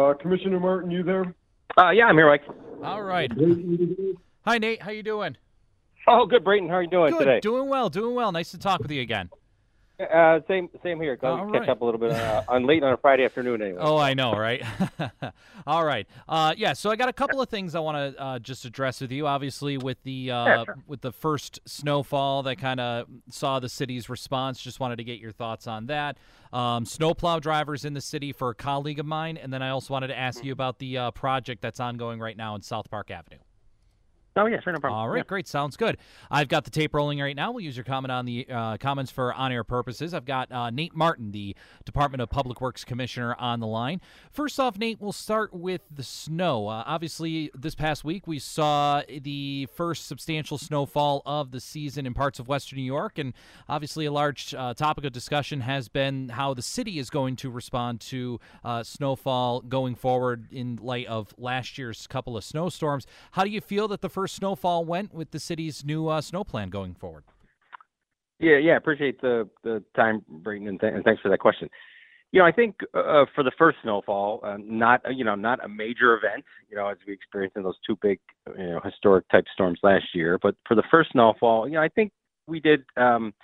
Uh, Commissioner Marton, you there? Uh, yeah, I'm here, Mike. All right. Hi, Nate. How you doing? Oh, good, Brayton. How are you doing Good. today? Doing well. Doing well. Nice to talk with you again. Uh, same, same here. Glad All we catch right. up a little bit uh, on late on a Friday afternoon, anyway. Oh, I know, right? All right. Uh, yeah. So I got a couple of things I want to uh, just address with you. Obviously, with the uh, Yeah, sure. with the first snowfall that kind of saw the city's response. Just wanted to get your thoughts on that. Um, snowplow drivers in the city for a colleague of mine, and then I also wanted to ask you about the uh, project that's ongoing right now in South Park Avenue. Oh, yeah, sure, no problem. All right, great. Sounds good. I've got the tape rolling right now. We'll use your comment on the uh, comments for on-air purposes. I've got uh, Nate Marton, the Department of Public Works Commissioner, on the line. First off, Nate, we'll start with the snow. Uh, obviously, this past week we saw the first substantial snowfall of the season in parts of Western New York, and obviously a large uh, topic of discussion has been how the city is going to respond to uh, snowfall going forward in light of last year's couple of snowstorms. How do you feel that the first snowfall went with the city's new uh, snow plan going forward? Yeah, yeah, appreciate the the time, Brayton, and, th- and thanks for that question. You know, I think uh, for the first snowfall, uh, not you know not a major event, you know, as we experienced in those two big, you know, historic type storms last year. But for the first snowfall, you know, I think we did um,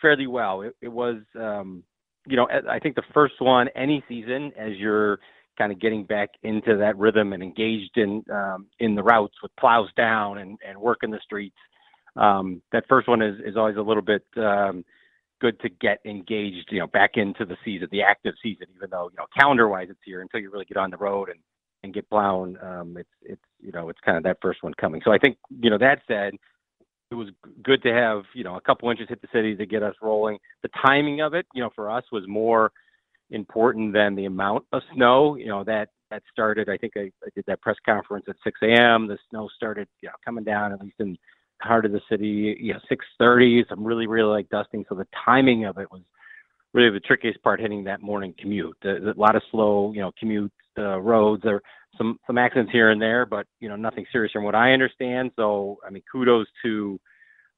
fairly well. It, it was, um, you know, I think the first one any season as you're kind of getting back into that rhythm and engaged in um, in the routes with plows down and and working the streets um, that first one is, is always a little bit um, good to get engaged, you know, back into the season, the active season, even though, you know, calendar wise it's here until you really get on the road and, and get plowing. Um, it's, it's, you know, it's kind of that first one coming. So I think, you know, that said, it was good to have, you know, a couple inches hit the city to get us rolling. The timing of it, you know, for us was more important than the amount of snow, you know, that, that started, I think I, I did that press conference at 6 a.m. The snow started, you know, coming down at least in heart of the city, you know, six thirty, some really, really like dusting. So the timing of it was really the trickiest part hitting that morning commute. There's a lot of slow, you know, commute uh, roads. There some some accidents here and there, but you know, nothing serious from what I understand. So I mean, kudos to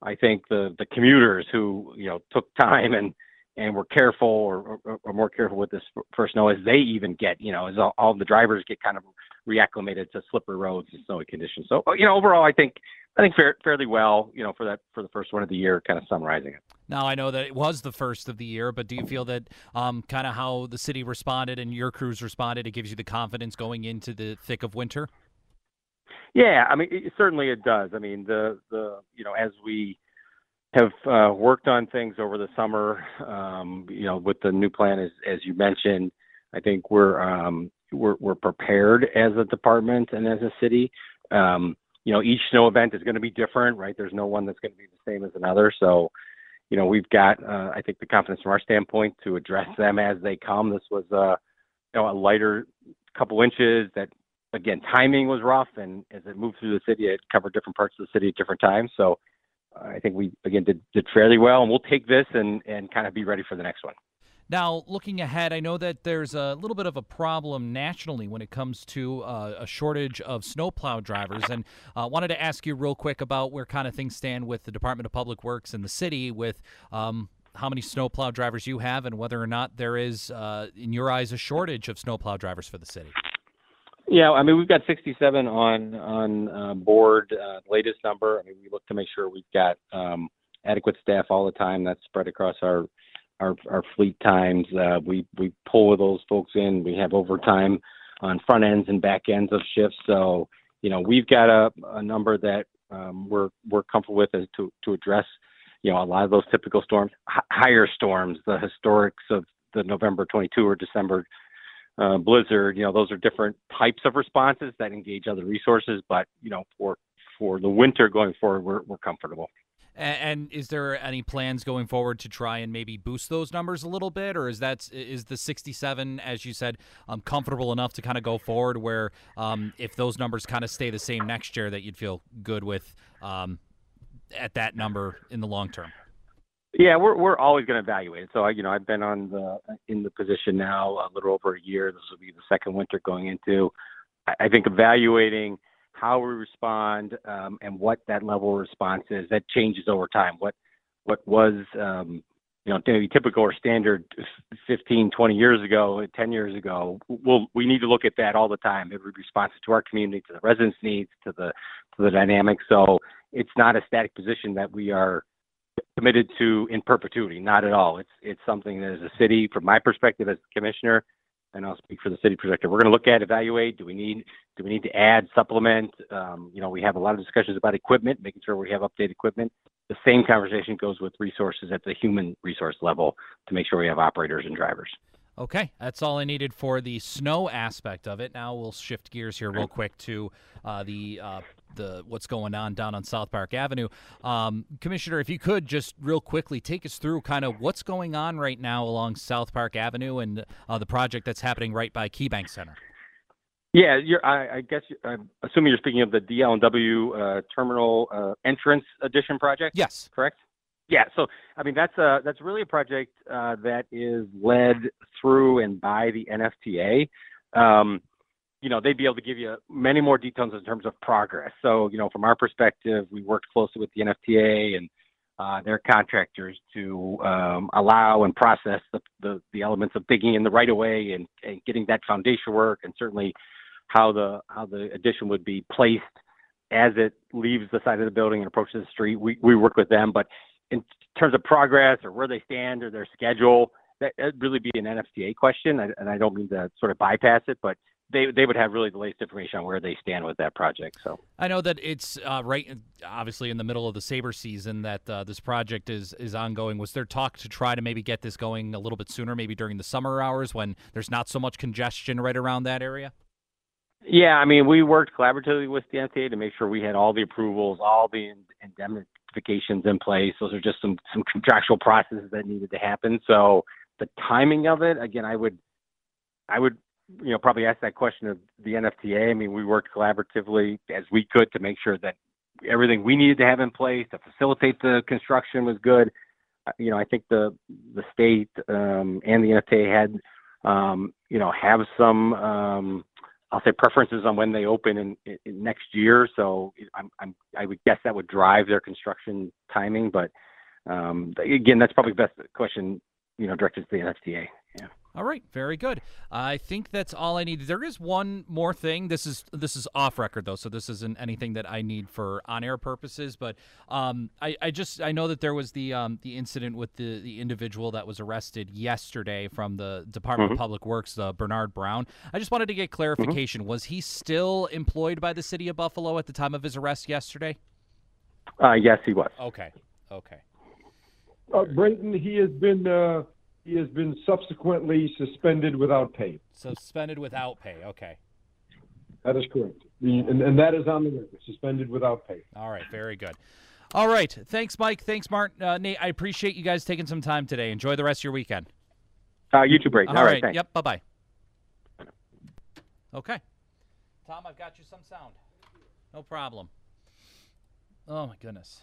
I think the the commuters who you know took time and and we're careful or, or, or more careful with this first snow as they even get, you know, as all, all the drivers get kind of reacclimated to slippery roads and snowy conditions. So, you know, overall, I think I think fair, fairly well, you know, for that for the first one of the year, kind of summarizing it. Now I know that it was the first of the year, but do you feel that um, kind of how the city responded and your crews responded, it gives you the confidence going into the thick of winter? Yeah, I mean, it, certainly it does. I mean, the the you know, as we have uh, worked on things over the summer, um, you know, with the new plan, as as you mentioned, I think we're um, we're we're prepared as a department and as a city. Um, you know, each snow event is going to be different, right? There's no one that's going to be the same as another. So, you know, we've got, uh, I think, the confidence from our standpoint to address them as they come. This was, uh, you know, a lighter couple inches that, again, timing was rough, and as it moved through the city, it covered different parts of the city at different times. So, I think we again did did fairly well, and we'll take this and and kind of be ready for the next one. Now, looking ahead, I know that there's a little bit of a problem nationally when it comes to uh, a shortage of snowplow drivers, and uh, wanted to ask you real quick about where kind of things stand with the Department of Public Works and the city with. Um, how many snowplow drivers you have, and whether or not there is, uh, in your eyes, a shortage of snowplow drivers for the city. Yeah, I mean we've got 67 on on uh, board. Uh, latest number. I mean we look to make sure we've got um, adequate staff all the time. That's spread across our our, our fleet times. Uh, we we pull those folks in. We have overtime on front ends and back ends of shifts. So, you know, we've got a, a number that um, we're we're comfortable with as to to address, you know, a lot of those typical storms, H- higher storms, the historics of the November 22 or December uh, blizzard. You know, those are different types of responses that engage other resources. But you know, for for the winter going forward, we're we're comfortable. And, and is there any plans going forward to try and maybe boost those numbers a little bit, or is that is the 67, as you said, um, comfortable enough to kind of go forward? Where um, if those numbers kind of stay the same next year, that you'd feel good with um, at that number in the long term. Yeah, we're we're always going to evaluate it. So you know, I've been on the in the position now a little over a year. This will be the second winter going into. I, think evaluating how we respond um, and what that level of response is that changes over time. What what was um, you know maybe typical or standard 15, 20 years ago, 10 years ago. We'll, we need to look at that all the time. Every response to our community, to the residents' needs, to the to the dynamics. So it's not a static position that we are committed to in perpetuity. Not at all. It's it's something that as a city, from my perspective as commissioner, and I'll speak for the city perspective. We're going to look at, evaluate. Do we need do we need to add, supplement? Um, you know, we have a lot of discussions about equipment, making sure we have updated equipment. The same conversation goes with resources at the human resource level to make sure we have operators and drivers. Okay, that's all I needed for the snow aspect of it. Now we'll shift gears here real quick to uh, the uh, the what's going on down on South Park Avenue. Um, Commissioner, if you could just real quickly take us through kind of what's going on right now along South Park Avenue and uh, the project that's happening right by KeyBank Center. Yeah, I, I, guess I'm assuming you're speaking of the DL and W uh, terminal uh, entrance addition project. Yes, correct. Yeah, so I mean that's a that's really a project uh, that is led through and by the NFTA. Um, you know, they'd be able to give you many more details in terms of progress. So, you know, from our perspective, we worked closely with the NFTA and uh, their contractors to um, allow and process the, the, the, elements of digging in the right of way and, and getting that foundation work and certainly how the how the addition would be placed as it leaves the side of the building and approaches the street. We we work with them, but in terms of progress or where they stand or their schedule, that would really be an NFTA question, and I don't mean to sort of bypass it, but they they would have really the latest information on where they stand with that project. So I know that it's uh, right, obviously in the middle of the Sabres season that uh, this project is is ongoing. Was there talk to try to maybe get this going a little bit sooner, maybe during the summer hours when there's not so much congestion right around that area? Yeah, I mean, we worked collaboratively with the NTA to make sure we had all the approvals, all the indemnifications in place. Those are just some some contractual processes that needed to happen. So the timing of it, again, I would I would you know, probably ask that question of the NFTA. I mean, we worked collaboratively as we could to make sure that everything we needed to have in place to facilitate the construction was good. Uh, you know, I think the the state um, and the NFTA had, um, you know, have some, um, I'll say, preferences on when they open in, in next year. So I'm, I'm, I would guess that would drive their construction timing. But um, again, that's probably the best question, you know, directed to the NFTA. Yeah. All right, very good. I think that's all I need. There is one more thing. This is this is off record though, so this isn't anything that I need for on air purposes. But um, I, I just I know that there was the um, the incident with the the individual that was arrested yesterday from the Department mm-hmm. of Public Works, uh, Bernard Brown. I just wanted to get clarification. Mm-hmm. Was he still employed by the city of Buffalo at the time of his arrest yesterday? Uh, yes, he was. Okay. Okay. Uh, Brenton, he has been uh, he has been subsequently suspended without pay. Suspended without pay. Okay. That is correct. And, and that is on the record. Suspended without pay. All right. Very good. All right. Thanks, Mike. Thanks, Marton. Uh, Nate, I appreciate you guys taking some time today. Enjoy the rest of your weekend. Uh, you too, Brady. All, All right. right yep. Bye bye. Okay. Tom, I've got you some sound. No problem. Oh, my goodness.